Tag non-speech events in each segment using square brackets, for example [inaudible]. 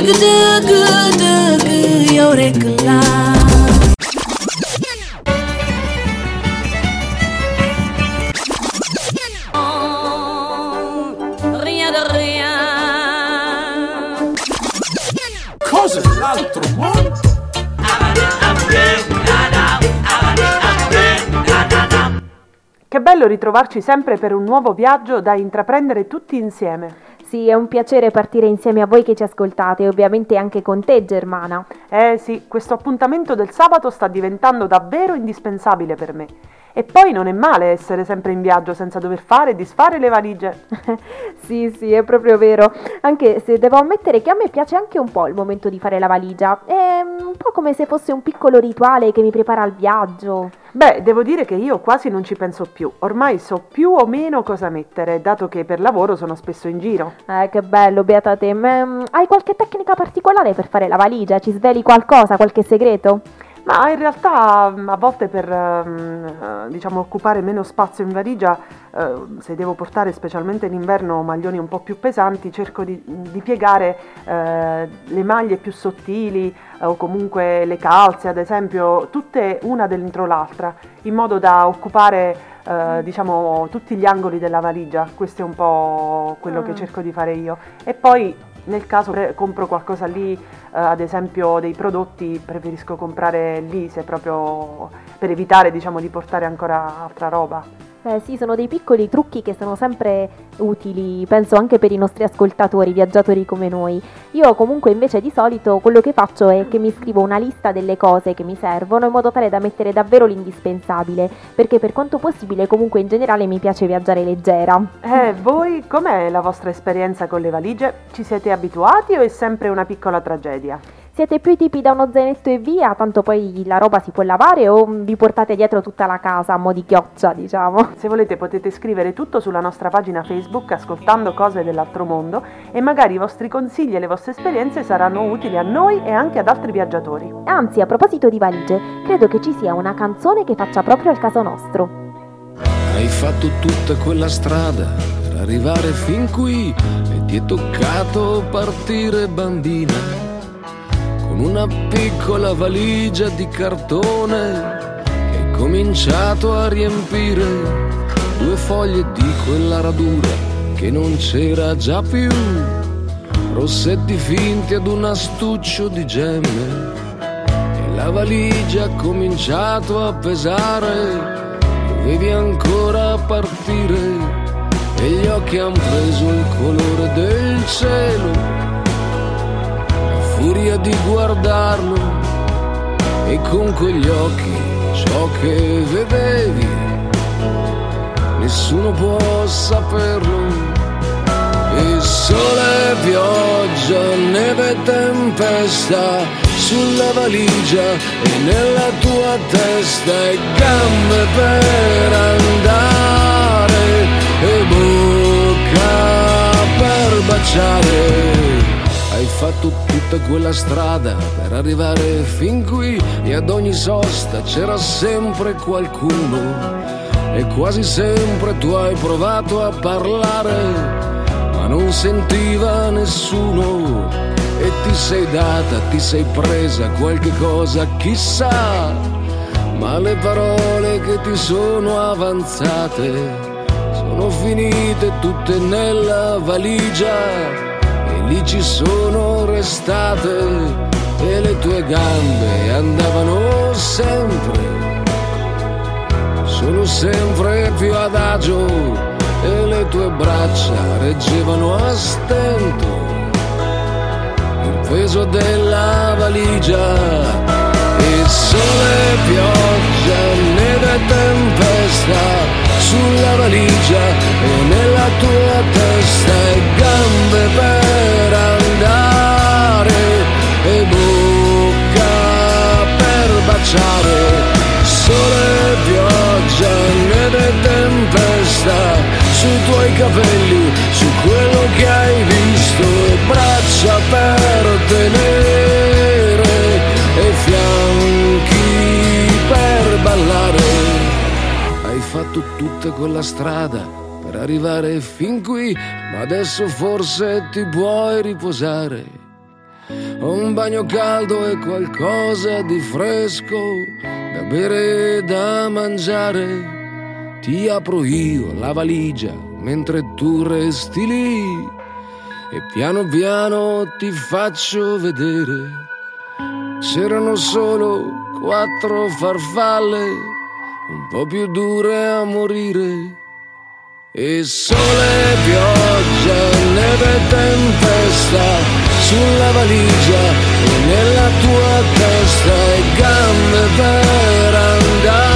Dug dug dug yorekla. Rien de rien. Cose dell'altro mondo. Che bello ritrovarci sempre per un nuovo viaggio da intraprendere tutti insieme. Sì, è un piacere partire insieme a voi che ci ascoltate e ovviamente anche con te, Germana. Eh sì, questo appuntamento del sabato sta diventando davvero indispensabile per me. E poi non è male essere sempre in viaggio senza dover fare e disfare le valigie. [laughs] sì, sì, è proprio vero. Anche se devo ammettere che a me piace anche un po' il momento di fare la valigia. È un po' come se fosse un piccolo rituale che mi prepara al viaggio. Beh, devo dire che io quasi non ci penso più. Ormai so più o meno cosa mettere, dato che per lavoro sono spesso in giro. Eh, che bello, beata te. Ma, mm, hai qualche tecnica particolare per fare la valigia? Ci sveli qualcosa, qualche segreto? Ma in realtà mm, a volte per ehm, eh, diciamo, occupare meno spazio in valigia, eh, se devo portare specialmente in inverno maglioni un po' più pesanti, cerco di, di piegare eh, le maglie più sottili o comunque le calze ad esempio, tutte una dentro l'altra, in modo da occupare eh, diciamo, tutti gli angoli della valigia. Questo è un po' quello che Ah. cerco di fare io. E poi nel caso compro qualcosa lì, eh, ad esempio dei prodotti, preferisco comprare lì se proprio per evitare diciamo, di portare ancora altra roba. Eh sì, sono dei piccoli trucchi che sono sempre utili, penso anche per i nostri ascoltatori, viaggiatori come noi. Io comunque invece di solito quello che faccio è che mi scrivo una lista delle cose che mi servono in modo tale da mettere davvero l'indispensabile, perché per quanto possibile comunque in generale mi piace viaggiare leggera. Eh, voi com'è la vostra esperienza con le valigie? Ci siete abituati o è sempre una piccola tragedia? Siete più i tipi da uno zainetto e via, tanto poi la roba si può lavare o vi portate dietro tutta la casa a mo' di chioccia, diciamo? Se volete potete scrivere tutto sulla nostra pagina Facebook ascoltando cose dell'altro mondo e magari i vostri consigli e le vostre esperienze saranno utili a noi e anche ad altri viaggiatori. Anzi, a proposito di valigie, credo che ci sia una canzone che faccia proprio al caso nostro. Hai fatto tutta quella strada per arrivare fin qui e ti è toccato partire bambina con una piccola valigia di cartone che hai cominciato a riempire due foglie di quella radura che non c'era già più. Rossetti finti ad un astuccio di gemme e la valigia ha cominciato a pesare, dovevi ancora partire e gli occhi han preso il colore del cielo, furia di guardarlo e con quegli occhi ciò che vedevi, nessuno può saperlo. E sole, pioggia, neve tempesta sulla valigia e nella tua testa e gambe per andare e bocca per baciare. Hai fatto tutta quella strada per arrivare fin qui e ad ogni sosta c'era sempre qualcuno. E quasi sempre tu hai provato a parlare ma non sentiva nessuno. E ti sei data, ti sei presa qualche cosa, chissà, ma le parole che ti sono avanzate sono finite tutte nella valigia lì ci sono restate e le tue gambe andavano sempre, sono sempre più adagio e le tue braccia reggevano a stento. Il peso della valigia e sole, pioggia, neve e tempesta sulla valigia e nella tua testa e gambe capelli, su quello che hai visto e braccia per tenere e fianchi per ballare. Hai fatto tutta quella strada per arrivare fin qui, ma adesso forse ti puoi riposare. un bagno caldo e qualcosa di fresco da bere e da mangiare. Ti apro io la valigia mentre tu resti lì e piano piano ti faccio vedere. C'erano solo quattro farfalle, un po' più dure a morire. E sole, pioggia, neve e tempesta sulla valigia e nella tua testa e gambe per andare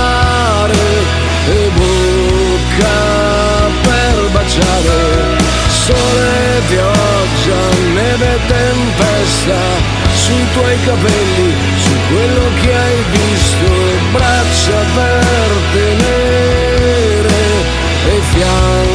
baciare. Sole, pioggia, neve tempesta sui tuoi capelli, su quello che hai visto e braccia per tenere e fianchi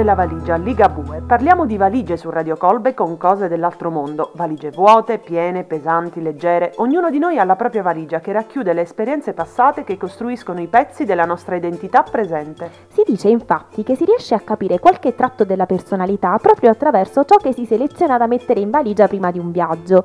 della valigia, Ligabue. Parliamo di valigie su Radio Colbe con cose dell'altro mondo. Valigie vuote, piene, pesanti, leggere. Ognuno di noi ha la propria valigia che racchiude le esperienze passate che costruiscono i pezzi della nostra identità presente. Si dice infatti che si riesce a capire qualche tratto della personalità proprio attraverso ciò che si seleziona da mettere in valigia prima di un viaggio.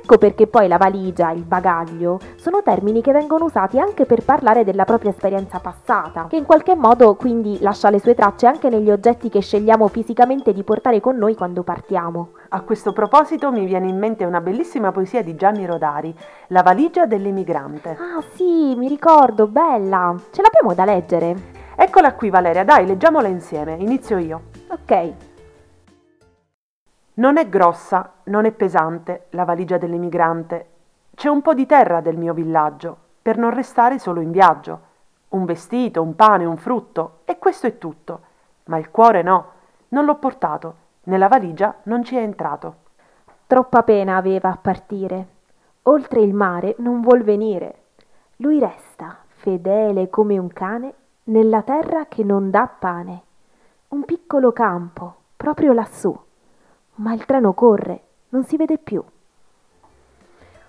Ecco perché poi la valigia, il bagaglio, sono termini che vengono usati anche per parlare della propria esperienza passata, che in qualche modo quindi lascia le sue tracce anche negli oggetti che scegliamo fisicamente di portare con noi quando partiamo. A questo proposito mi viene in mente una bellissima poesia di Gianni Rodari, La valigia dell'emigrante. Ah sì, mi ricordo, bella. Ce l'abbiamo da leggere. Eccola qui Valeria, dai, leggiamola insieme. Inizio io. Ok. Non è grossa, non è pesante la valigia dell'emigrante. C'è un po' di terra del mio villaggio, per non restare solo in viaggio. Un vestito, un pane, un frutto, e questo è tutto. Ma il cuore no, non l'ho portato, nella valigia non ci è entrato. Troppa pena aveva a partire. Oltre il mare non vuol venire. Lui resta, fedele come un cane, nella terra che non dà pane. Un piccolo campo, proprio lassù. Ma il treno corre, non si vede più.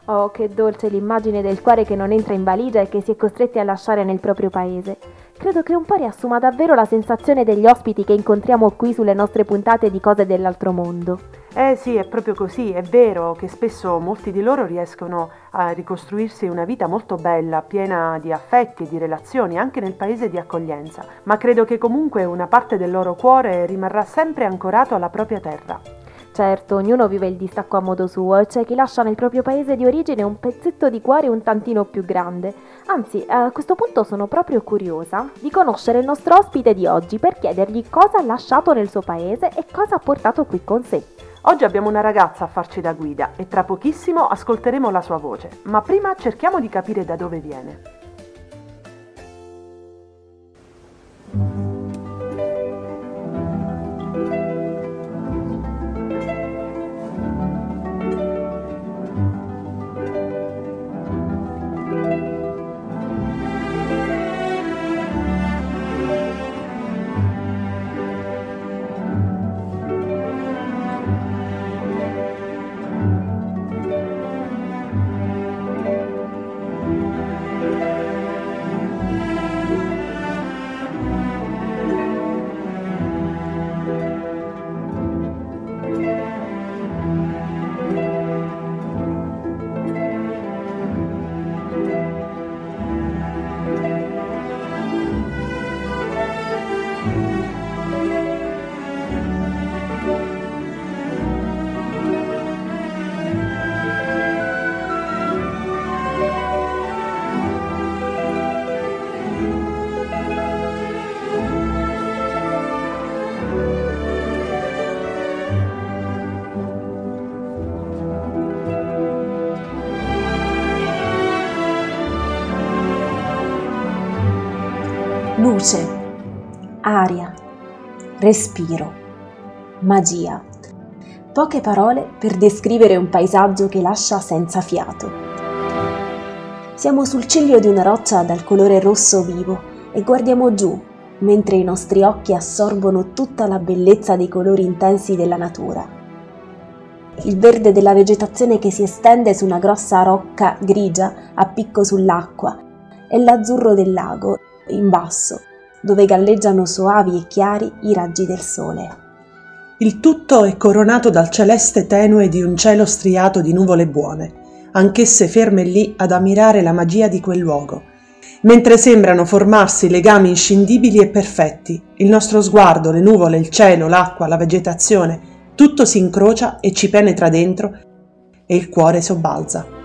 Oh, che dolce l'immagine del cuore che non entra in valigia e che si è costretti a lasciare nel proprio paese. Credo che un po' riassuma davvero la sensazione degli ospiti che incontriamo qui sulle nostre puntate di cose dell'altro mondo. Eh sì, è proprio così, è vero che spesso molti di loro riescono a ricostruirsi una vita molto bella, piena di affetti e di relazioni, anche nel paese di accoglienza, ma credo che comunque una parte del loro cuore rimarrà sempre ancorato alla propria terra. Certo, ognuno vive il distacco a modo suo e c'è chi lascia nel proprio paese di origine un pezzetto di cuore un tantino più grande. Anzi, a questo punto sono proprio curiosa di conoscere il nostro ospite di oggi per chiedergli cosa ha lasciato nel suo paese e cosa ha portato qui con sé. Oggi abbiamo una ragazza a farci da guida e tra pochissimo ascolteremo la sua voce, ma prima cerchiamo di capire da dove viene. Luce, aria, respiro, magia. Poche parole per descrivere un paesaggio che lascia senza fiato. Siamo sul ciglio di una roccia dal colore rosso vivo e guardiamo giù mentre i nostri occhi assorbono tutta la bellezza dei colori intensi della natura. Il verde della vegetazione che si estende su una grossa rocca grigia a picco sull'acqua e l'azzurro del lago in basso, dove galleggiano soavi e chiari i raggi del sole. Il tutto è coronato dal celeste tenue di un cielo striato di nuvole buone, anch'esse ferme lì ad ammirare la magia di quel luogo, mentre sembrano formarsi legami inscindibili e perfetti. Il nostro sguardo, le nuvole, il cielo, l'acqua, la vegetazione, tutto si incrocia e ci penetra dentro e il cuore sobbalza.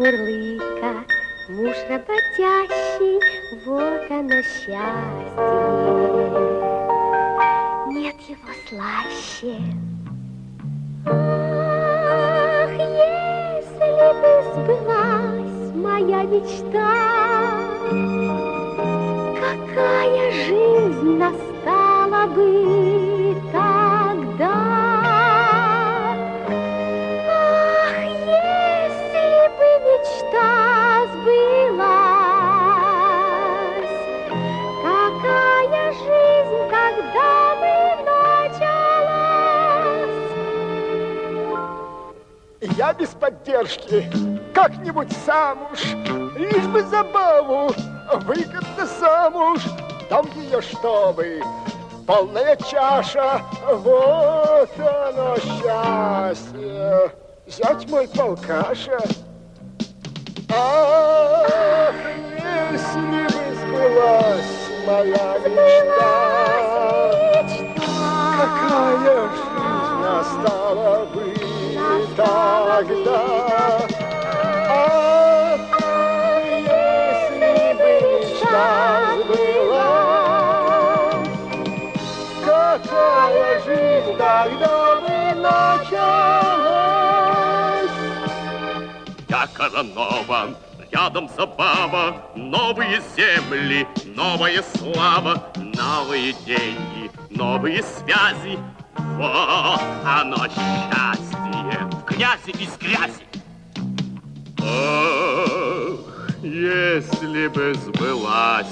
мурлыка, муж работящий, вот оно счастье. Нет его слаще. Ах, если бы сбылась моя мечта, какая жизнь настала бы так. Поддержки. Как-нибудь сам уж, лишь бы забаву, выгодно замуж, дам ее, чтобы полная чаша, вот оно счастье. Зять мой полкаша. Ах, если бы сбылась моя мечта, какая жизнь настала бы тогда. а если бы сейчас была, какая жизнь тогда бы началась? Я коронован, рядом забава, новые земли, новая слава, новые деньги, новые связи. Вот оно счастье грязи из грязи. Ах, если бы сбылась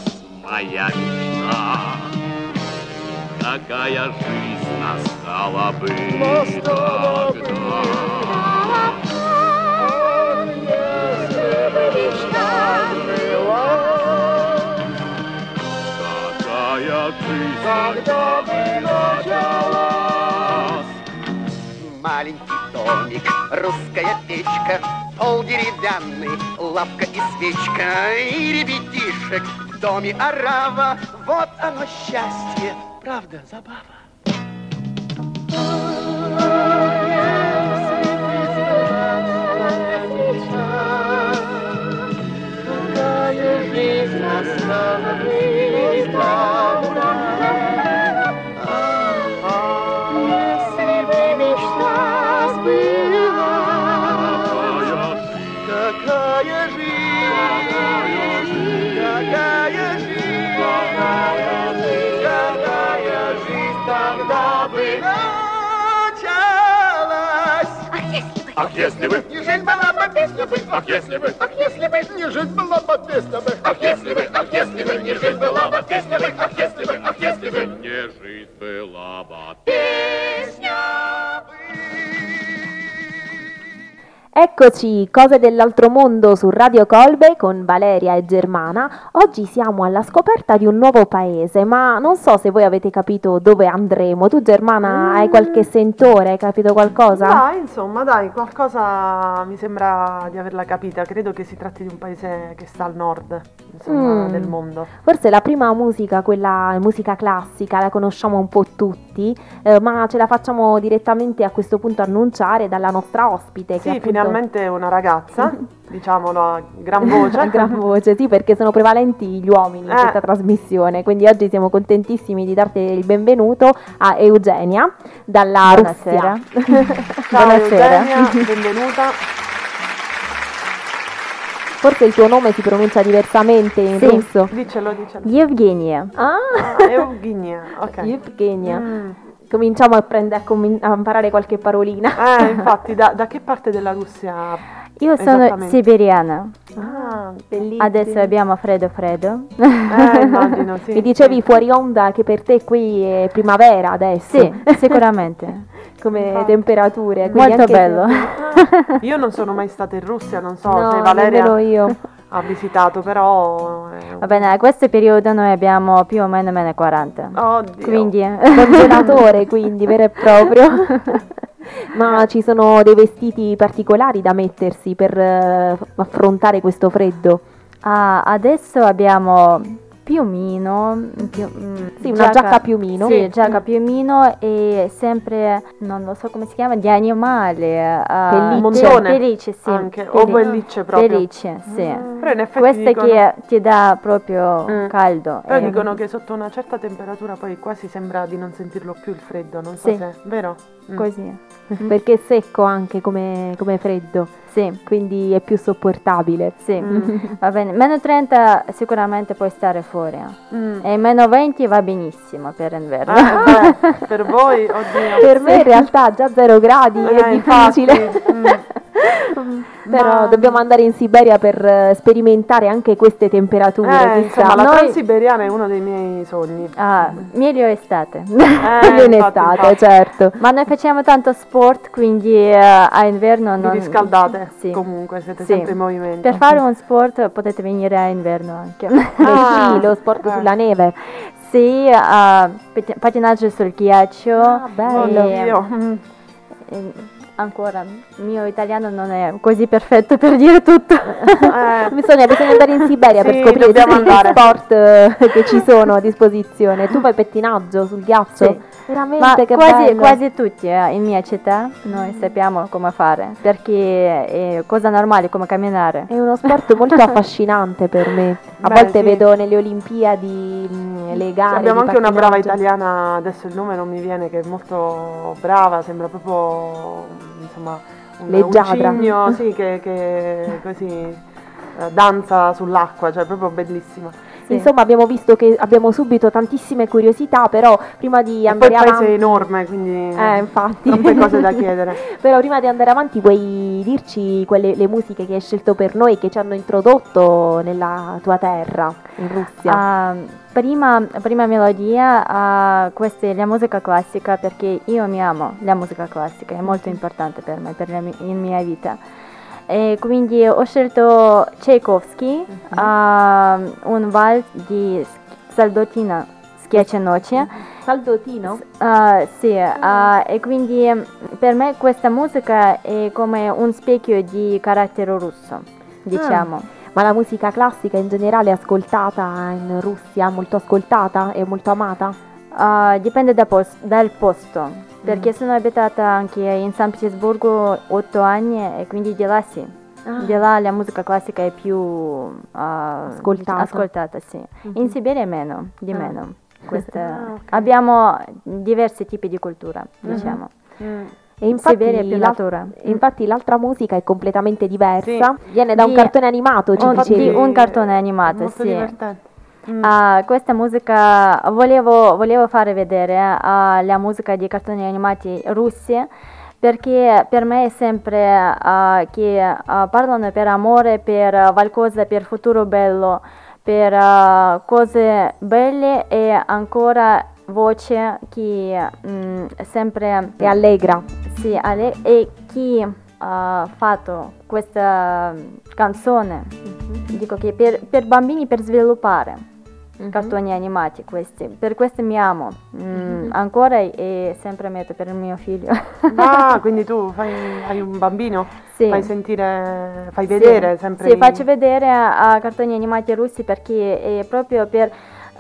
моя мечта, какая жизнь настала бы Настала бы. тогда. Если бы мечта сбылась, Какая жизнь Когда бы началась. Маленький домик, русская печка, пол деревянный, лавка и свечка, и ребятишек в доме орава. Вот оно счастье, правда, забава. Какая жизнь настала Ах, если бы, не жизнь была бы песня бы, ах, если бы, ах, если бы. Не жизнь была бы песня бы, ах, если бы, ах, если бы, не жизнь была бы, песня бы, Eccoci, cose dell'altro mondo su Radio Colbe con Valeria e Germana. Oggi siamo alla scoperta di un nuovo paese, ma non so se voi avete capito dove andremo. Tu Germana hai qualche sentore, hai capito qualcosa? Dai, insomma, dai, qualcosa mi sembra di averla capita. Credo che si tratti di un paese che sta al nord, insomma, Mm. del mondo. Forse la prima musica, quella musica classica, la conosciamo un po' tutti, eh, ma ce la facciamo direttamente a questo punto annunciare dalla nostra ospite. che Sì, appunto- Principalmente una ragazza, [laughs] diciamolo a gran voce. a gran voce, sì, perché sono prevalenti gli uomini in eh. questa trasmissione. Quindi oggi siamo contentissimi di darti il benvenuto a Eugenia dalla Buonasera. Russia. [laughs] Ciao Buonasera. Eugenia, benvenuta. Forse il tuo nome si pronuncia diversamente in sì. russo. Dicelo, dicelo. Evgenia. Ah, [laughs] ah Evgenia, ok. Evgenia. Mm. Cominciamo a, prende- a commin- a imparare qualche parolina. Eh, [laughs] infatti, da, da che parte della Russia? Io sono siberiana. Ah, Bellissimo. Adesso abbiamo freddo freddo. eh, immagino, [laughs] sì. Mi dicevi sì. fuori onda che per te qui è primavera adesso. Sì, [laughs] sicuramente. Come Infatti. temperature. Molto anche se- bello. Ah, io non sono mai stata in Russia, non so No, se Valeria io. Ha visitato, però... un- Va bene, a questo periodo noi abbiamo più o meno meno 40. Oddio. Quindi [laughs] congelatore quindi vero e proprio [laughs] ma ci sono dei vestiti particolari da mettersi per eh, affrontare questo freddo Ah, adesso abbiamo piumino, più- mm, Sì, una giacca piumino. Sì, Mm. giacca piumino e sempre, non lo so come si chiama, di animali. ah, Pellicce. Montone. pellicce, sì. Anche, o pelli- pellicce proprio. Pellicce, sì. Però in effetti Questo dicono, che ti dà proprio Mm. caldo. però eh. dicono che sotto una certa temperatura poi quasi sembra di non sentirlo più il freddo, non so Sì. se... Vero? Mm. Perché è secco anche come, come freddo Sì, quindi è più sopportabile sì. Mm. [laughs] Va bene. Meno 30 sicuramente puoi stare fuori. eh. Mm. E meno 20 va benissimo per inverno. Beh, [laughs] per voi, oddio. per me in realtà già zero gradi è Eh, difficile infatti, mm. [laughs] però Ma- dobbiamo andare in Siberia per eh, sperimentare anche queste temperature Eh, insomma, la Noi- transiberiana è uno dei miei sogni. Ah, meglio estate. Eh, Meglio in estate, infatti. certo. Ma noi facciamo tanto sport, quindi eh, a inverno Vi non... riscaldate Sì. comunque, siete Sì. sempre in movimento. Per fare un sport potete venire a inverno anche. Ah, [laughs] sì, lo sport eh. sulla neve. sì, pati- patinaggio sul ghiaccio. Ah, bello. e- ancora, il mio italiano non è così perfetto per dire tutto. Eh, [laughs] Bisogna, bisogna andare in Siberia per Sì, scoprire dobbiamo tutti gli sport eh, che ci sono a disposizione. Tu fai pettinaggio sul ghiaccio? Sì. Veramente Ma che quasi, bello. quasi tutti eh, in mia città noi sappiamo come fare, perché è cosa normale come camminare. È uno sport molto [laughs] affascinante per me. A Beh, volte sì. vedo nelle Olimpiadi mh, le gare. Abbiamo di anche una brava italiana, adesso il nome non mi viene, che è molto brava, sembra proprio insomma un, Leggiadra. un cigno sì, che, che così eh, danza sull'acqua, cioè proprio bellissimo. Insomma, abbiamo visto che abbiamo subito tantissime curiosità, però prima di E andare il paese è avanti... enorme, quindi Eh, infatti. troppe cose da [laughs] chiedere. Però prima di andare avanti vuoi dirci quelle, le musiche che hai scelto per noi che ci hanno introdotto nella tua terra, in Russia? Ah, prima, prima melodia, ah, questa è la musica classica perché io mi amo la musica classica, è molto importante per me, per la mi- in mia vita. E quindi ho scelto Tchaikovsky, ah, un vals di Saldotina, Schiaccia Noce. Saldotino? Ah, sì, ah, e quindi mm, per me questa musica è come un specchio di carattere russo, diciamo. Ma la musica classica in generale è ascoltata in Russia, molto ascoltata e molto amata? Ah, dipende da pos- dal posto, perché sono abitata anche in San Pietroburgo otto anni e quindi di là sì. Ah. Di là la musica classica è più ah, Ascoltata. ascoltata, sì. In Siberia meno, di Ah. meno. Questa- Ah, ok. Abbiamo diversi tipi di cultura, diciamo. E infatti, Siberia è più la- natura. infatti l'altra musica è completamente diversa, Sì. viene da un Di- cartone animato, ci un- dicevi. di un cartone animato, Molto sì. divertente. Mm. Ah, questa musica volevo, volevo fare vedere ah, la musica di cartoni animati russi perché per me è sempre ah, che ah, parlano per amore, per qualcosa, per futuro bello, per cose belle e ancora voce che mm, sempre È allegra. sì, Ale- e chi ha fatto questa canzone, dico che per, per bambini per sviluppare cartoni animati questi, per questo mi amo Mm, ancora e sempre metto per il mio figlio. Ah, [laughs] quindi tu fai, hai un bambino? Sì. Fai sentire, fai Sì, vedere sempre Sì, i- faccio vedere a cartoni animati russi perché è proprio per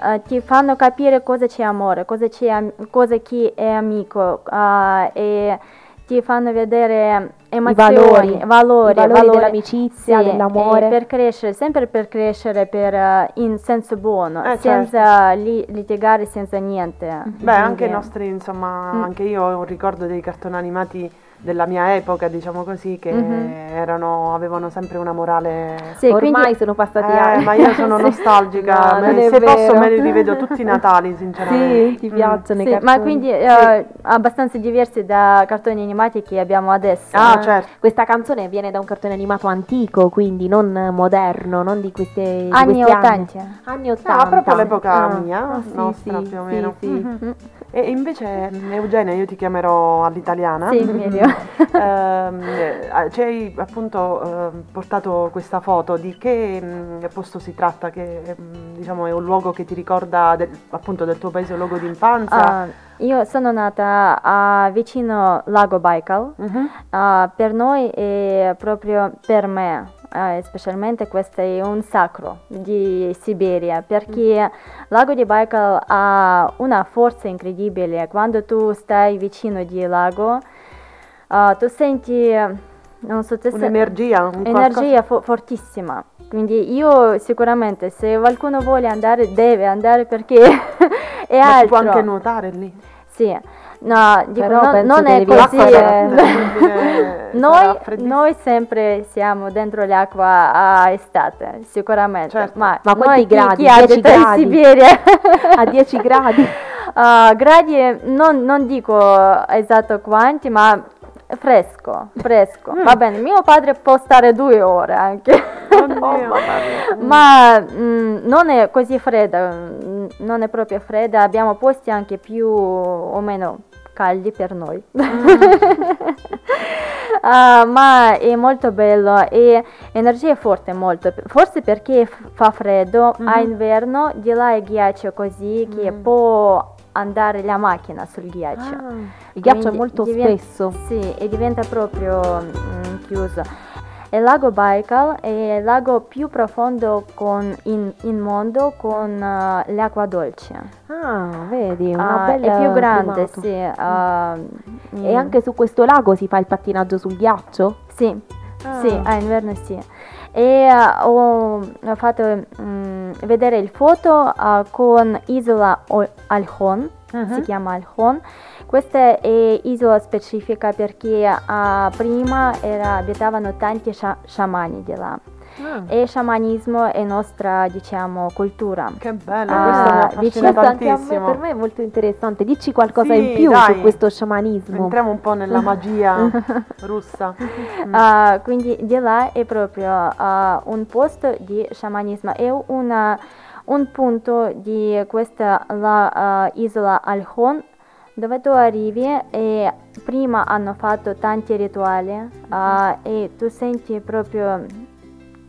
eh, ti fanno capire cosa c'è amore, cosa, c'è, cosa chi è amico ah, e ti fanno vedere emozioni, valori, valori, i valori dell'amicizia, dell'amore. e per crescere, sempre per crescere per, eh, in senso buono, Eh, senza li- litigare, senza niente. Beh, anche i Quindi- nostri, insomma, Mm. anche io ho un ricordo dei cartoni animati della mia epoca, diciamo così, che Mhm. erano, avevano sempre una morale... Sì, Ormai quindi- sono passati Eh, anni. ma io sono [laughs] Sì. nostalgica, No, me- se posso me li rivedo tutti i Natali, sinceramente. Sì, ti Mm. piacciono i Sì, cartoni. ma quindi eh, abbastanza diversi da cartoni animati che abbiamo adesso. Ah, certo. Questa canzone viene da un cartone animato antico, quindi non moderno, non di, queste, Anni questi 80. anni. Anni 80. Ah, proprio l'epoca Ah, mia, ah, sì, nostra sì, più o sì, meno. sì. Mhm. E invece, Eugenia, io ti chiamerò all'italiana. Sì, meglio. [laughs] Ehm, eh, ci hai appunto ehm, portato questa foto di che mm, posto si tratta? Che mm, diciamo è un luogo che ti ricorda del- appunto del tuo paese, un luogo di infanzia? Ah, io sono nata a vicino Lago Baikal. Mhm. Ah, per noi e proprio per me, eh, specialmente questo è un sacro di Siberia perché Lago di Baikal ha una forza incredibile. Quando tu stai vicino di lago, ah, tu senti, non so, te se- Un'energia, un energia fo- fortissima. Quindi io sicuramente se qualcuno vuole andare deve andare perché [laughs] è Ma si altro. può anche nuotare lì. Sì, no, dico, Però no- non è così. eh. [laughs] Sarà noi, noi sempre siamo dentro l'acqua a estate, sicuramente. Certo. Ma, Ma quanti noi chi- gradi? Chi, 10 abita in gradi? Siberia A 10 gradi. [laughs] Ah, gradi non, non dico esatto quanti, ma fresco, fresco. Mm. Va bene, mio padre può stare due ore anche. Oddio. [laughs] Ma mm, non è così fredda, mm, non è proprio fredda, abbiamo posti anche più o meno caldi per noi. [laughs] Ah, ma è molto bello e energia forte molto, forse perché fa freddo, a inverno di là è ghiaccio così che può andare la macchina sul ghiaccio. Il ghiaccio è molto diven- spesso. Sì, e diventa proprio mm, chiuso. Il lago Baikal è il lago più profondo con- in, in mondo con eh, l'acqua dolce. Ah, vedi, una Ah, bella è più grande, primato. sì. ah, E mm, anche su questo lago si fa il pattinaggio sul ghiaccio? Sì, Ah. sì, a inverno sì. E eh, ho, fatto mm, vedere il foto ah, con Isola Alhon, si chiama Alhon, Questa è isola specifica perché uh, prima era, abitavano tanti scia- sciamani di là. Ah. E sciamanismo è nostra, diciamo, cultura. Che bello, Ah, questo mi anche a me, per me è molto interessante. Dici qualcosa Sì, in più dai. su questo sciamanismo. Entriamo un po' nella magia [laughs] russa. [laughs] Ah, quindi di là è proprio ah, un posto di sciamanismo, è una- un punto di questa la, ah, isola Alhon dove tu arrivi e prima hanno fatto tanti rituali ah, e tu senti proprio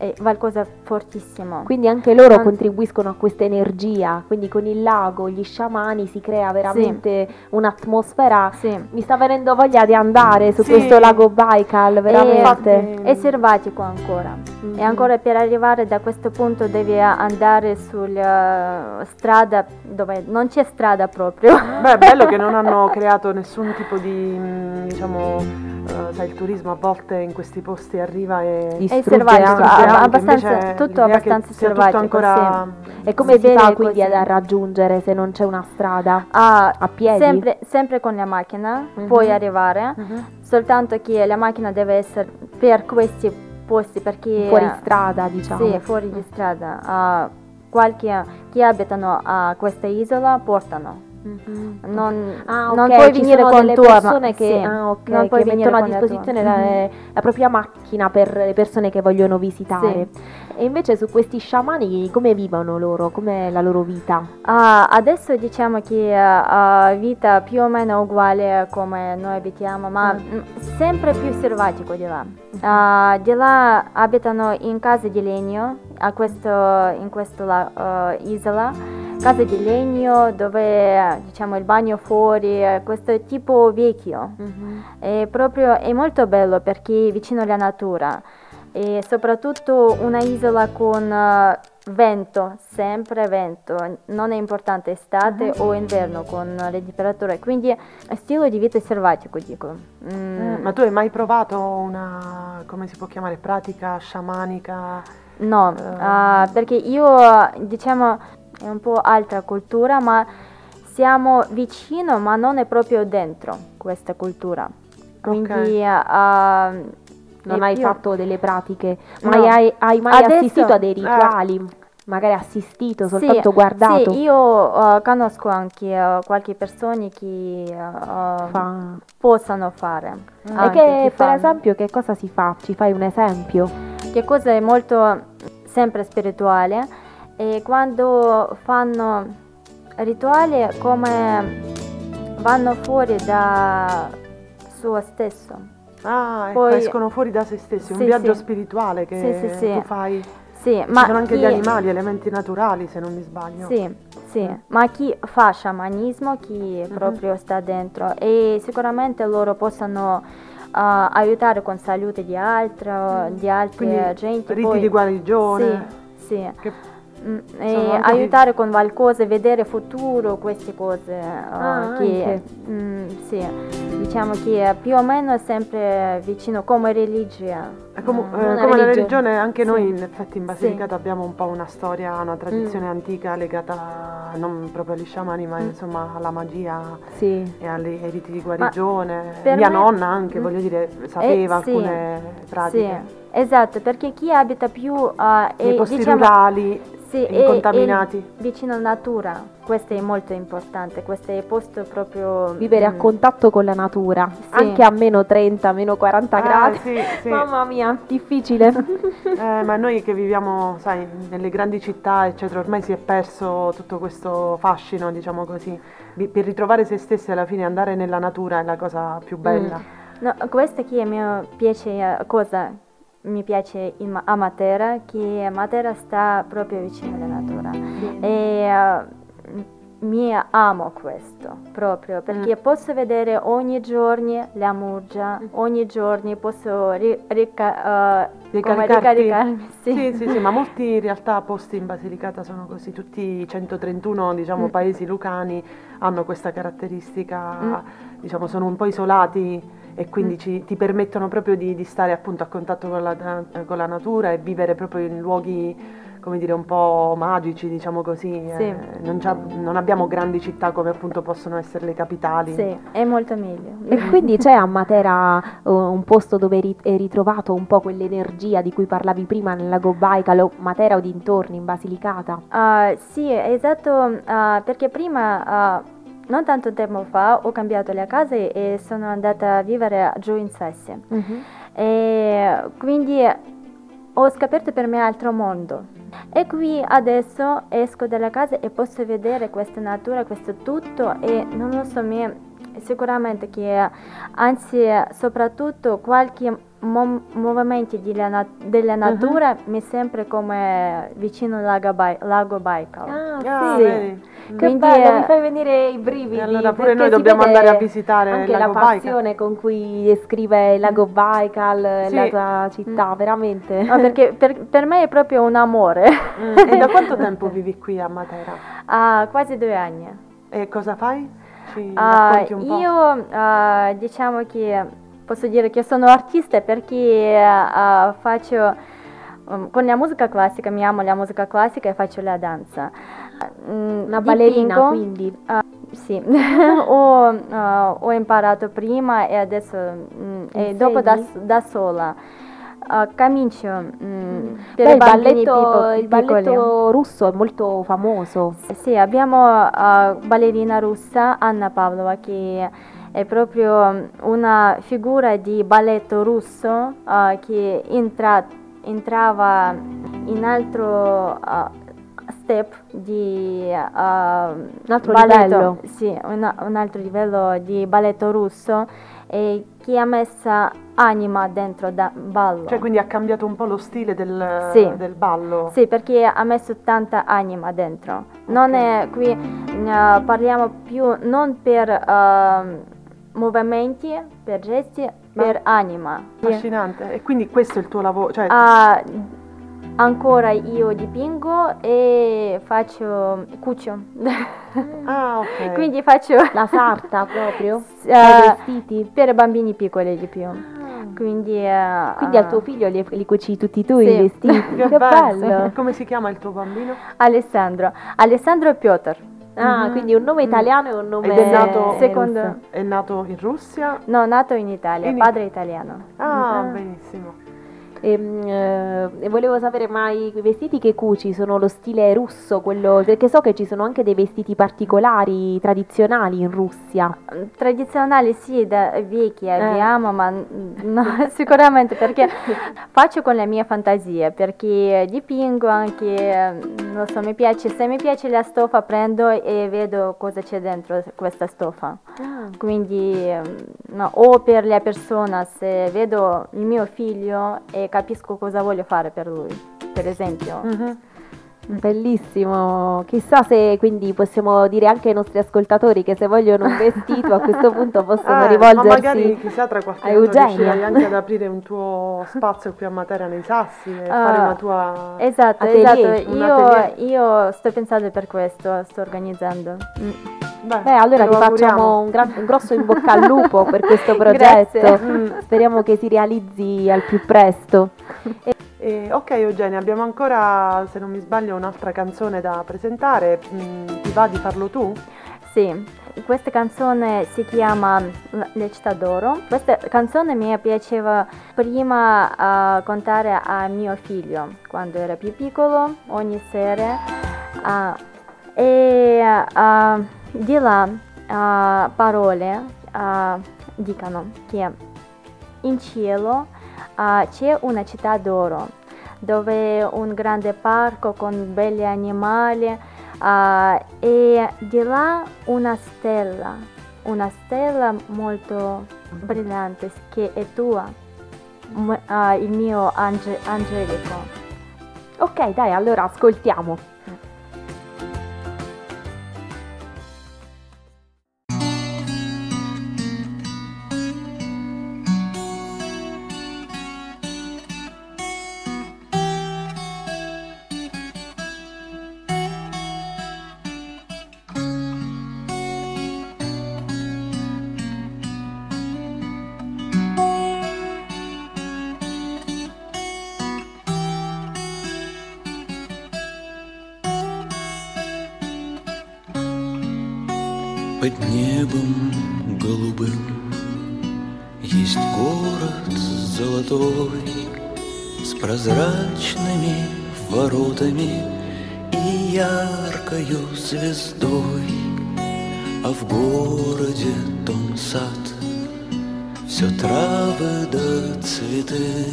eh, qualcosa fortissimo. Quindi anche loro Non- contribuiscono a questa energia, quindi con il lago, gli sciamani si crea veramente un'atmosfera. Sì. Mi sta venendo voglia di andare su Sì. questo lago Baikal, veramente. infatti- È selvatico ancora. Mhm. E ancora per arrivare da questo punto devi andare sulla strada dove non c'è strada proprio. Beh, è bello che non [laughs] hanno creato nessun tipo di, mm, diciamo, eh, sai, il turismo a volte in questi posti arriva e... Ah, anche, abbastanza- tutto che abbastanza selvatico, ancora... E come Si si, vede fa quindi così. ad raggiungere se non c'è una strada? Ah, A piedi? Sempre, sempre con la macchina Mhm. puoi arrivare, Mhm. soltanto che la macchina deve essere per questi posti perché... Fuori strada, diciamo. Sì, fuori di strada. Ah, qualche chi abitano a questa isola portano. Mhm. Non, Ah, non ok, puoi ci venire con tua persone che, sì, ah, ok, non puoi che venire mettono a disposizione la, Mhm. la propria macchina per le persone che vogliono visitare. E invece su questi sciamani come vivono loro? Com'è la loro vita? Ah, adesso diciamo che ha vita più o meno uguale come noi abitiamo, ma mm, sempre più selvatico di là. Ah, di là abitano in case di legno, a questo, in questa isola, case di legno dove diciamo il bagno fuori, eh, questo tipo vecchio. È proprio è molto bello perché è vicino alla natura e soprattutto una isola con eh, vento, sempre vento, non è importante estate o inverno con le temperature, quindi è stile di vita selvatico dico. Mm, Ma tu hai mai provato una, come si può chiamare, pratica sciamanica? No, ah, perché io diciamo è un po' altra cultura, ma siamo vicino, ma non è proprio dentro questa cultura. Quindi ah, Non è hai più- fatto delle pratiche, No. ma hai, hai mai Adesso- assistito a dei eh. rituali? Magari assistito, Sì, soltanto guardato? Sì, io ah, conosco anche qualche persone che Fa- possano fare. E anche, che per esempio che cosa si fa? Ci fai un esempio? Che cosa è molto sempre spirituale e quando fanno rituali come vanno fuori da suo stesso. Ah, ecco, Poi- escono fuori da se stessi, un Sì, viaggio sì. spirituale che Sì, tu fai. Sì, Ci ma sono anche chi- gli animali, elementi naturali se non mi sbaglio. Sì, sì, ma chi fa sciamanismo, chi Mhm. proprio sta dentro e sicuramente loro possono ah, aiutare con salute di altro, di altre. Quindi gente. riti poi- di guarigione. Sì, sì. Che Mm, e aiutare con qualcosa, vedere futuro, queste cose ah, Ah, che anche. mm, sì, diciamo che più o meno è sempre vicino come religione. È comu- Ah, eh, una come la religione. religione, anche noi Sì. in effetti in Basilicata abbiamo un po' una storia, una tradizione Mm. antica legata non proprio agli sciamani, ma insomma alla magia Sì. e alle- ai riti di guarigione. Mia me- nonna anche, Mm. voglio dire, sapeva Eh, sì. alcune pratiche. Sì, esatto, perché chi abita più ah, Nei posti diciamo, rurali, sì, è- incontaminati. è vicino alla natura, questo è molto importante, questo è il posto proprio... Vivere a mm, contatto con la natura, Sì. anche a meno 30, meno 40 Ah, gradi. sì, [laughs] sì. Mamma mia, difficile. [laughs] Eh, ma noi che viviamo, sai, nelle grandi città, eccetera, ormai si è perso tutto questo fascino, diciamo così. Per ritrovare se stessi alla fine andare nella natura è la cosa più bella. No, questo che mi piace, eh, cosa mi piace in, a Matera, che Matera sta proprio vicino alla natura. E eh, mi amo questo proprio perché posso vedere ogni giorno la muggia, ogni giorno posso ri- rica- Ricaricarti? ricaricarmi. Sì. Sì, sì, sì, ma molti in [laughs] realtà posti in Basilicata sono così, tutti i 131 diciamo, Mm. paesi lucani hanno questa caratteristica, Mm. diciamo, sono un po' isolati e quindi ci- ti permettono proprio di, di stare appunto a contatto con la, con la natura e vivere proprio in luoghi come dire, un po' magici, diciamo così. Sì. eh, non, non abbiamo grandi città come appunto possono essere le capitali. Sì, è molto meglio. [laughs] E quindi c'è a Matera eh, un posto dove ri- è ritrovato un po' quell'energia di cui parlavi prima nel lago Baikal o Matera o dintorni, in Basilicata? Ah, sì, esatto, ah, perché prima, ah, non tanto tempo fa, ho cambiato le case e sono andata a vivere giù in Sassi. E quindi ho scoperto per me altro mondo. E qui adesso esco dalla casa e posso vedere questa natura, questo tutto e non lo so, mi sicuramente che anzi soprattutto qualche mo- movimento della, na- della natura mi sembra come vicino al lago, Bai- lago Baikal. Ah, Sì. vedi? Che Quindi, bello, mi fai venire i brividi. Allora pure noi dobbiamo andare a visitare il anche lago la Baikal. passione con cui descrive il lago Baikal, Sì. la tua città, veramente. No, perché per, per me è proprio un amore. Mm, E da [laughs] quanto tempo vivi qui a Matera? Ah, quasi due anni. E cosa fai? Ci Ah, po'? io ah, diciamo che posso dire che sono artista perché ah, faccio um, con la musica classica, mi amo la musica classica e faccio la danza. Mm, Una ballerina, quindi. Ah, sì, [laughs] ho, ah, ho imparato prima e adesso mm, e dopo da, da sola. Ah, comincio mm, per Beh, il balletto, il balletto russo è molto famoso. Sì, abbiamo uh, ballerina russa Anna Pavlova che è proprio una figura di balletto russo uh, che entra- entrava in altro uh, step di uh, un altro livello. Sì, una- un altro livello di balletto russo e che ha messa anima dentro da ballo. Cioè, quindi ha cambiato un po' lo stile del, Sì. del ballo. Sì, perché ha messo tanta anima dentro. Non è qui eh, parliamo più non per ehm, movimenti, per gesti, per anima. Affascinante. E quindi questo è il tuo lavoro? Cioè, Ah, ancora io dipingo e faccio cucio. ah, ok. [laughs] Quindi faccio La sarta proprio? [laughs] eh, i vestiti? per bambini piccoli di più. Quindi, eh, Quindi al tuo figlio li, li cuci tutti tu Sì. i vestiti? [laughs] Che che bello. bello! E come si chiama il tuo bambino? Alessandro. Alessandro Piotr. Ah, quindi un nome italiano e un nome Ed è nato, Secondo- è nato in Russia? No, nato in Italia, In- padre italiano. Ah, Ah. benissimo. Ehm, eh, E, volevo sapere, ma i vestiti che cuci sono lo stile russo? Quello, perché so che ci sono anche dei vestiti particolari, tradizionali in Russia. Tradizionali sì, da vecchi Eh. abbiamo, ma no, [laughs] sicuramente perché [laughs] faccio con le mie fantasie, perché dipingo anche, eh, non so, mi piace, se mi piace la stoffa prendo e vedo cosa c'è dentro questa stoffa. Quindi, eh, no, o per la persona, se vedo il mio figlio e capisco cosa voglio fare per lui, per esempio. Mhm. Bellissimo, chissà se quindi possiamo dire anche ai nostri ascoltatori che se vogliono un vestito a questo [laughs] punto possono Eh, rivolgersi ma magari chissà tra qualche anno Eugenia. riuscirai anche ad aprire un tuo spazio qui a Matera nei Sassi e Ah, fare una tua Esatto, Atelier, esatto. Io, io sto pensando per questo, sto organizzando. Mm. Beh, Beh, allora ti facciamo un, gran- un grosso in bocca al lupo [laughs] per questo progetto. Mm. Speriamo che si realizzi al più presto. [laughs] Eh, ok Eugenia, abbiamo ancora, se non mi sbaglio, un'altra canzone da presentare. Mm, ti va di farlo tu? Sì, questa canzone si chiama Le città d'oro. Questa canzone mi piaceva prima eh, cantare a mio figlio quando era più piccolo, ogni sera. Ah, e ah, di là ah, parole ah, dicono che in cielo ah, c'è una città d'oro dove un grande parco con belli animali e di là una stella, una stella molto brillante che è tua, il mio ange- angelico. Ok, dai, allora ascoltiamo. Золотой С прозрачными воротами И яркою звездой. А в городе том сад Все травы да цветы.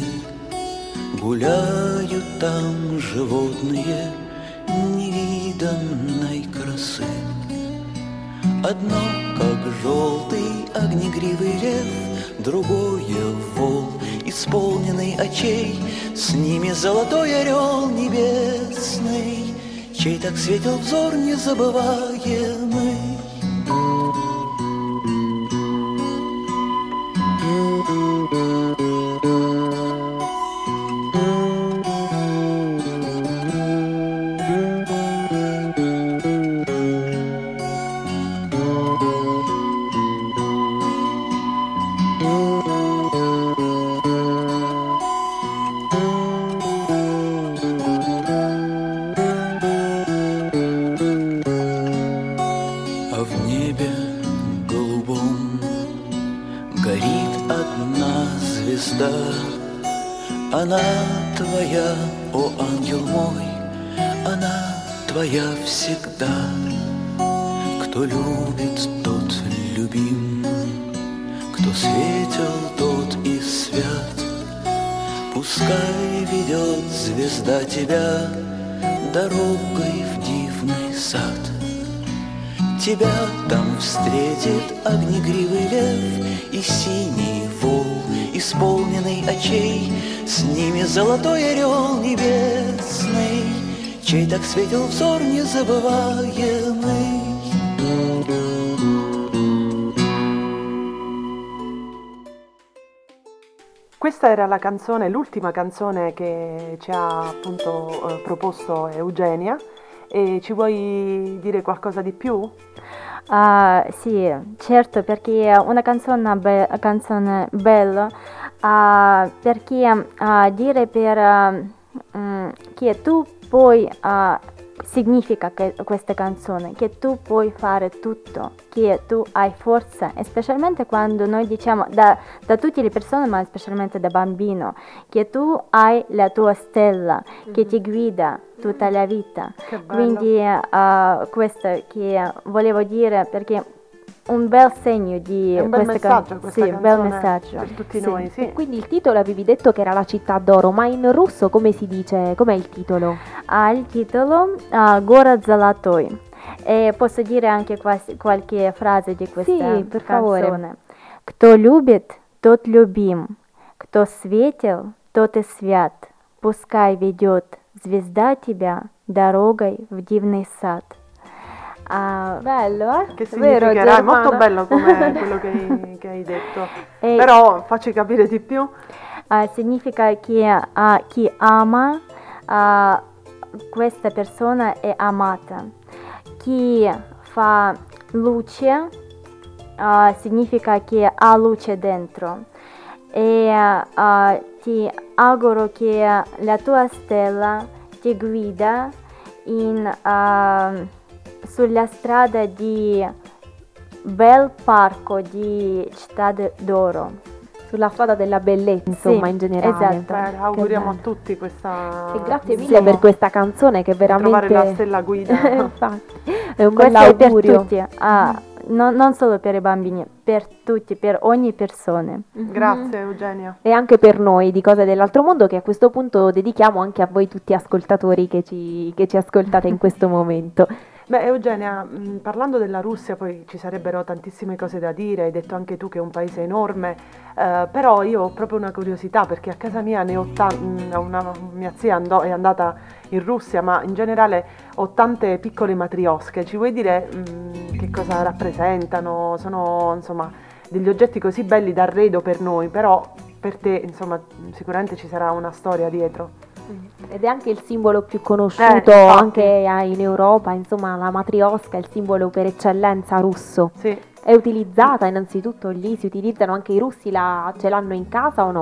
Гуляют там животные Невиданной красы. Одно, как желтый огнегривый лев, Другое вол, исполненный очей, С ними золотой орел небесный, Чей так светил взор незабываемый. встретит огнегривый лев И синий вол, исполненный очей С ними золотой орел небесный Чей так светил взор незабываемый Questa era la canzone, l'ultima canzone che ci ha appunto eh, proposto Eugenia e ci vuoi dire qualcosa di più? Ah, sì, certo, perché una canzone, be- canzone bella, ah, perché ah, dire per mm, che tu puoi, ah, significa che questa canzone, che tu puoi fare tutto, che tu hai forza, e specialmente quando noi diciamo da, da tutte le persone, ma specialmente da bambino, che tu hai la tua stella che ti guida tutta la vita. Che bello. Quindi eh, questo che volevo dire perché un bel segno di È un bel questa can- messaggio questa sì, un bel canzone messaggio. per tutti Sì. noi, sì. E quindi il titolo avevi detto che era La città d'oro, ma in russo come si dice? Com'è il titolo? Ha il titolo ah, Город Золотой. E posso dire anche quasi- qualche frase di questa Sì, per favore. canzone. Кто любит, тот любим. Кто светил, тот и свят. Пускай ведет звезда тебя дорогой в дивный сад. Ah, Bello, eh? Che Vero, significherà? È molto bello come [laughs] quello che hai, che hai detto. E- Però facci capire di più. ah, significa che ah, chi ama ah, questa persona è amata. Chi fa luce significa che ha luce dentro. E ti auguro che la tua stella ti guida in, sulla strada di bel parco di Città d'Oro. Sulla strada della bellezza, insomma, Sì, in generale. esatto. Beh, auguriamo a tutti questa... E grazie Sì. mille per questa canzone che veramente... Trovare la stella guida. [laughs] Infatti, è un Questo è per tutti, ah, non, non solo per i bambini, per tutti, per ogni persona. Grazie Eugenia. E anche per noi di Cose dell'altro mondo che a questo punto dedichiamo anche a voi tutti ascoltatori che ci, che ci ascoltate in questo momento. Beh, Eugenia, mh, parlando della Russia, poi ci sarebbero tantissime cose da dire, hai detto anche tu che è un paese enorme, eh, però io ho proprio una curiosità perché a casa mia ne ho ta- mh, una, mia zia andò- è andata in Russia, ma in generale ho tante piccole matriosche, ci vuoi dire mh, che cosa rappresentano? Sono insomma degli oggetti così belli d'arredo per noi, però per te insomma sicuramente ci sarà una storia dietro. Ed è anche il simbolo più conosciuto Eh, anche in Europa, insomma la matriosca è il simbolo per eccellenza russo. Sì. È utilizzata innanzitutto lì? Si utilizzano anche i russi? La, ce l'hanno in casa o no?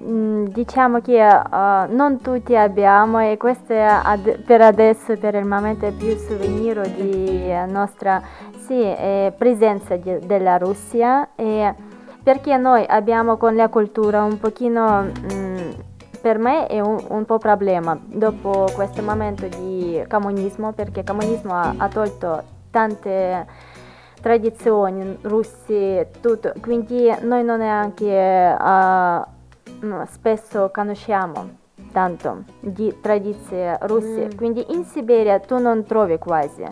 Mm, Diciamo che uh, non tutti abbiamo e questo è ad- per adesso, per il momento, è più souvenir di nostra sì, eh, presenza di- della Russia e perché noi abbiamo con la cultura un pochino, mm, per me è un, un po' problema dopo questo momento di comunismo perché il comunismo ha, ha tolto tante tradizioni russi, tutto, quindi noi non neanche eh, mm, spesso conosciamo tanto di tradizioni russe, Mm. quindi in Siberia tu non trovi quasi.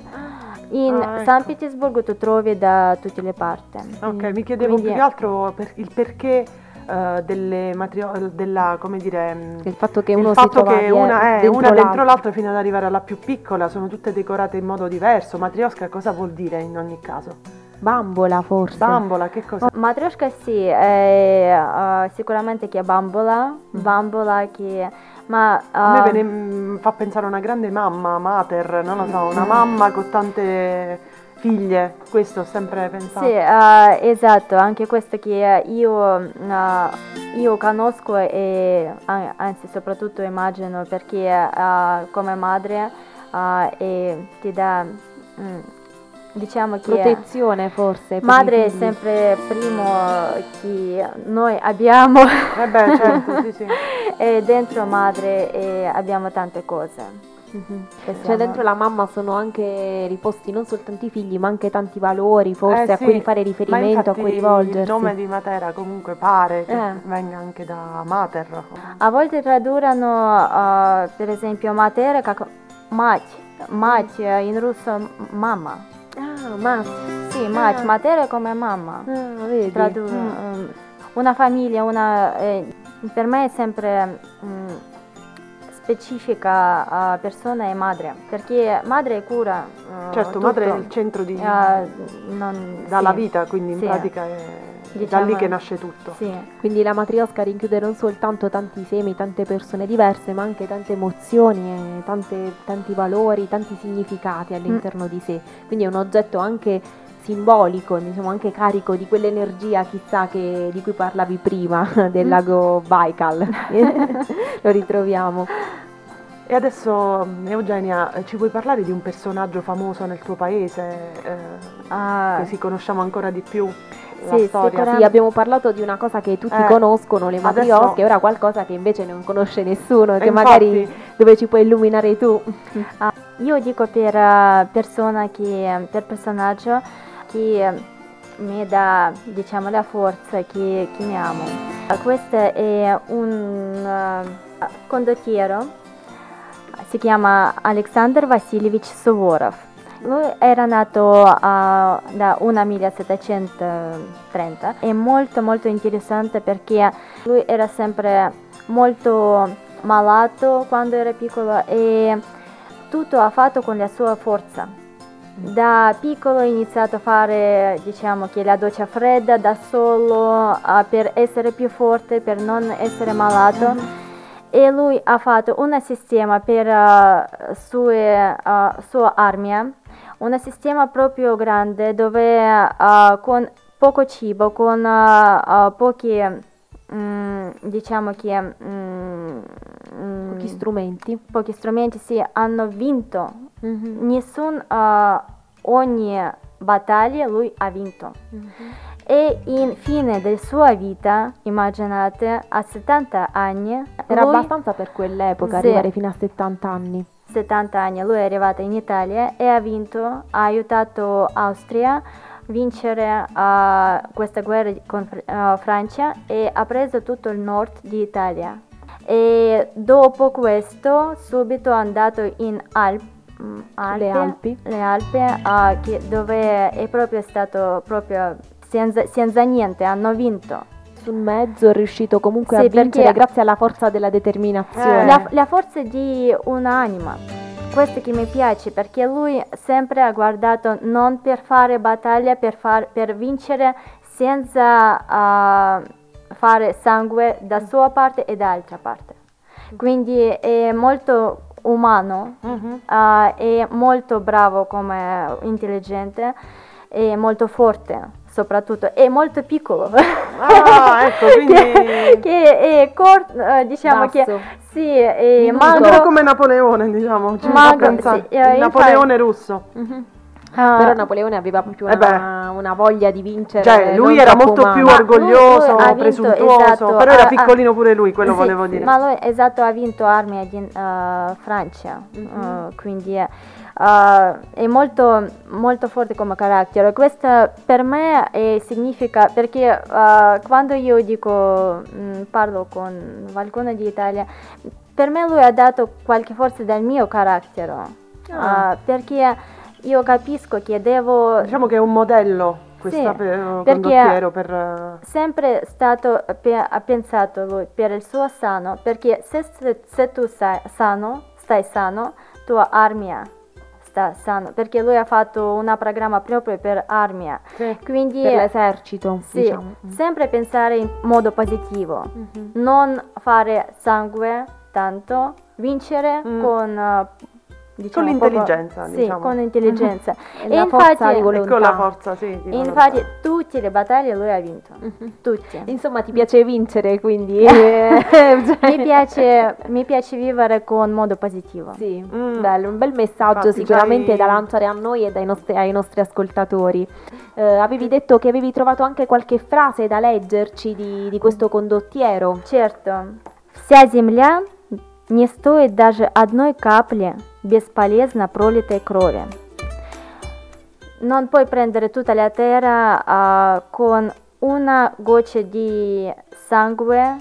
In Ah, ecco. San Pietroburgo tu trovi da tutte le parti. Ok, mi chiedevo Quindi- più che altro per- il perché eh, delle matrio- della, come dire, mm, Il fatto che il uno si fatto che una è dentro una dentro l'altra fino ad arrivare alla più piccola, sono tutte decorate in modo diverso. Matrioska cosa vuol dire in ogni caso? Bambola forse. Bambola, che cosa? Matryoshka sì, è, eh, sicuramente che è bambola, bambola che... Ma A me eh, viene- mm, fa pensare a una grande mamma, mater, non lo so, una mamma con tante figlie, questo ho sempre pensato. Sì, eh, esatto, anche questo che io, eh, io conosco e an- anzi soprattutto immagino perché eh, come madre ti dà, mm, diciamo che Protezione forse. madre è sempre primo che noi abbiamo Eh beh, certo, sì, sì. [laughs] e dentro madre abbiamo tante cose. Mm-hmm. Cioè dentro la mamma sono anche riposti non soltanto i figli ma anche tanti valori forse eh sì, a cui fare riferimento, a cui rivolgersi. Il nome di Matera comunque pare che eh. venga anche da Mater. A volte tradurano uh, per esempio Matera come Mach, Mach in russo mamma. Ah, Mach. Sì, Mach, ah. Matera come mamma. Ah, vedi. Tradu- mm. Mm, mm. Una famiglia, una, eh, per me è sempre... Mm, specifica eh, persona è madre, perché madre è cura. eh, Certo, tutto. madre è il centro di, Eh, non- dalla sì, vita, quindi in sì. pratica è da Diciamo- lì che nasce tutto. Sì. Quindi la matriosca rinchiude non soltanto tanti semi, tante persone diverse, ma anche tante emozioni, e tante- tanti valori, tanti significati all'interno di sé. Quindi è un oggetto anche simbolico, diciamo anche carico di quell'energia chissà che, di cui parlavi prima [laughs] del lago Baikal. [laughs] Lo ritroviamo. E adesso, mm, Eugenia, eh, ci vuoi parlare di un personaggio famoso nel tuo paese, eh, Ah, così conosciamo ancora di più Sì, storia? Sì, abbiamo parlato di una cosa che tutti Eh, conoscono, le matriosche, ora qualcosa che invece non conosce nessuno, che magari infatti- dove ci puoi illuminare tu. [laughs] Ah, io dico per eh, persona che, per personaggio che eh, mi dà diciamo la forza che, che mi. Eh, Questo è un eh, condottiero, si chiama Alexander Vasilievich Suvorov. Lui era nato ah, da 1730, è molto molto interessante perché lui era sempre molto malato quando era piccolo e tutto ha fatto con la sua forza. Da piccolo ha iniziato a fare, diciamo che la doccia fredda da solo ah, per essere più forte, per non essere malato. E lui ha fatto un sistema per uh, sue, uh, sua armia, un sistema proprio grande dove uh, con poco cibo, con uh, uh, pochi, mm, diciamo che, mm, mm, Pochi strumenti. pochi strumenti, sì, hanno vinto. Mhm. Nessun, uh, ogni battaglia lui ha vinto. E in fine della sua vita, immaginate, a 70 anni, Era lui- abbastanza per quell'epoca Sì. arrivare fino a 70 anni. 70 anni, lui è arrivato in Italia e ha vinto, ha aiutato Austria a vincere uh, questa guerra con uh, Francia e ha preso tutto il nord di Italia. E dopo questo subito è andato in Alp, mm, Le Alpi. le Alpi, uh, che- dove è proprio stato proprio senza, senza niente, hanno vinto. Sul mezzo è riuscito comunque Sì, a vincere grazie alla forza della determinazione. La, la forza di un'anima, questo che mi piace perché lui sempre ha guardato non per fare battaglia, per, far- per vincere senza ah, fare sangue da sua parte e dall'altra parte. Quindi è molto umano, Mhm. ah, è molto bravo come intelligente è molto forte, soprattutto è molto piccolo. Ah, ecco, [laughs] quindi... che, che è corto, eh, diciamo Basso. che sì, è magro. come Napoleone, diciamo, Magro, sì, eh, Napoleone russo. Ah, Però Napoleone aveva proprio Eh una, una voglia di vincere. Cioè, lui era molto più umana. orgoglioso, vinto, presuntuoso, esatto, però era ah, piccolino pure lui, quello sì, volevo dire. Ma lui esatto ha vinto armi in eh, Francia, Mhm. eh, quindi eh, è molto, molto forte come carattere. Questo per me eh, significa perché quando io dico mm, parlo con qualcuno di Italia, per me lui ha dato qualche forza del mio carattere, Ah. perché io capisco che devo Diciamo che è un modello questa Sì, per, perché- condottiero per... eh, sempre stato pe- ha pensato lui per il suo sano perché se, se- se tu sei sano stai sano tua armia sta sano perché lui ha fatto un programma proprio per armia quindi Per l'esercito, sì, diciamo. sempre pensare in modo positivo Mhm. non fare sangue tanto vincere Mm. con eh, diciamo, Con proprio- l'intelligenza, sì, diciamo. con l'intelligenza E la forza di volontà. E con la forza, sì, di volontà. Infatti, tutte le battaglie lui ha vinto. Tutte. Insomma, ti piace vincere, quindi... mi, [laughs] piace, mi piace vivere con modo positivo. Sì, Mm. bello, un bel messaggio Infatti, sicuramente c'hai- da lanciare a noi e dai nostri- ai nostri ascoltatori. Eh, avevi detto che avevi trovato anche qualche frase da leggerci di, di questo condottiero. Certo. Вся земля не стоит даже одной капли бесполезно пролитой крови. Non puoi prendere tutta la terra ah, con una goccia di sangue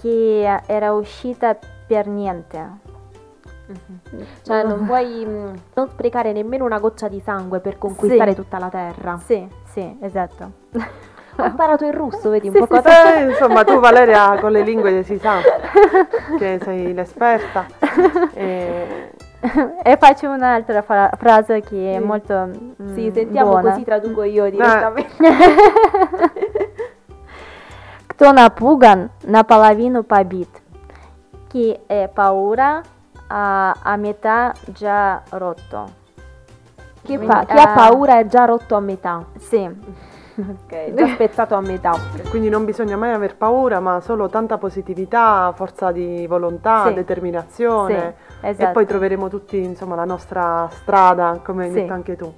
che era uscita per niente. Cioè, non puoi mh, non sprecare nemmeno una goccia di sangue per conquistare Sì. tutta la terra. Sì, sì, esatto. Ho imparato il russo, vedi un Sì, po' sì, cosa. Eh, insomma, tu Valeria con le lingue si sa che sei l'esperta. E... [laughs] e faccio un'altra fra- frase che è Sì. molto mm, Sì, sentiamo buona. così traduco io direttamente. Кто напуган, наполовину побит. Chi è paura a, a metà già rotto. Chi, Quindi, fa- chi ha eh, paura è già rotto a metà. Sì. Ok, [laughs] già spezzato a metà. Quindi non bisogna mai aver paura, ma solo tanta positività, forza di volontà, Sì. determinazione. Sì, esatto. E poi troveremo tutti insomma, la nostra strada, come hai Sì. detto anche tu.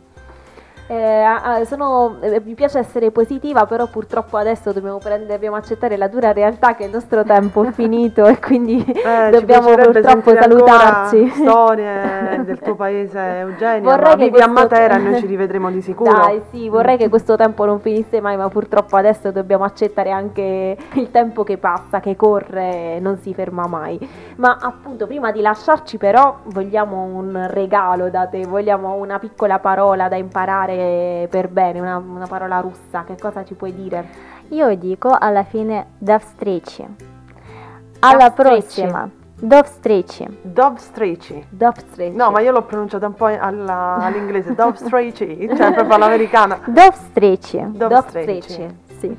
Eh, sono- eh, mi piace essere positiva, però purtroppo adesso dobbiamo, prendere, dobbiamo accettare la dura realtà che il nostro tempo è [laughs] finito e quindi Eh, [laughs] dobbiamo purtroppo salutarci. Storie [laughs] del tuo paese, Eugenia. Vorrei vivi a questo- Matera e noi ci rivedremo di sicuro. Dai, sì, vorrei che questo tempo non finisse mai, ma purtroppo adesso dobbiamo accettare anche il tempo che passa, che corre e non si ferma mai. Ma appunto, prima di lasciarci però, vogliamo un regalo da te, vogliamo una piccola parola da imparare per bene, una, una parola russa, che cosa ci puoi dire? Io dico alla fine до встречи. Alla встречи. prossima. До встречи. Dove Straici. До встречи. No, ma io l'ho pronunciata un po' alla- all'inglese. Dove Straici, cioè proprio all'americana. До встречи. До До встречи. встречи. Sì.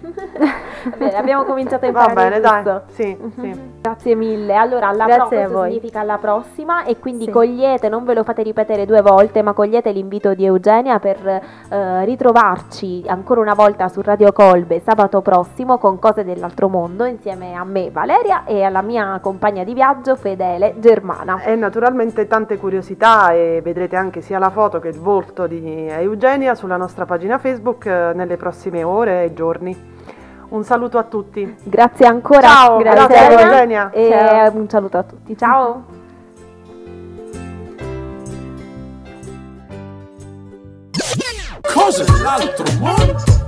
Bene, abbiamo cominciato a Va imparare bene, il dai. Sì, sì. Grazie mille. Allora, alla Grazie pro- a voi. significa alla prossima e quindi Sì. cogliete, non ve lo fate ripetere due volte, ma cogliete l'invito di Eugenia per eh, ritrovarci ancora una volta su Radio Colbe sabato prossimo con Cose dell'altro mondo insieme a me Valeria e alla mia compagna di viaggio fedele Germana. E naturalmente tante curiosità e vedrete anche sia la foto che il volto di Eugenia sulla nostra pagina Facebook eh, nelle prossime ore e giorni. Un saluto a tutti. Grazie ancora, Ciao, grazie, grazie, Eugenia, Eugenia. e Ciao. un saluto a tutti. Ciao. Cose dell'altro mondo.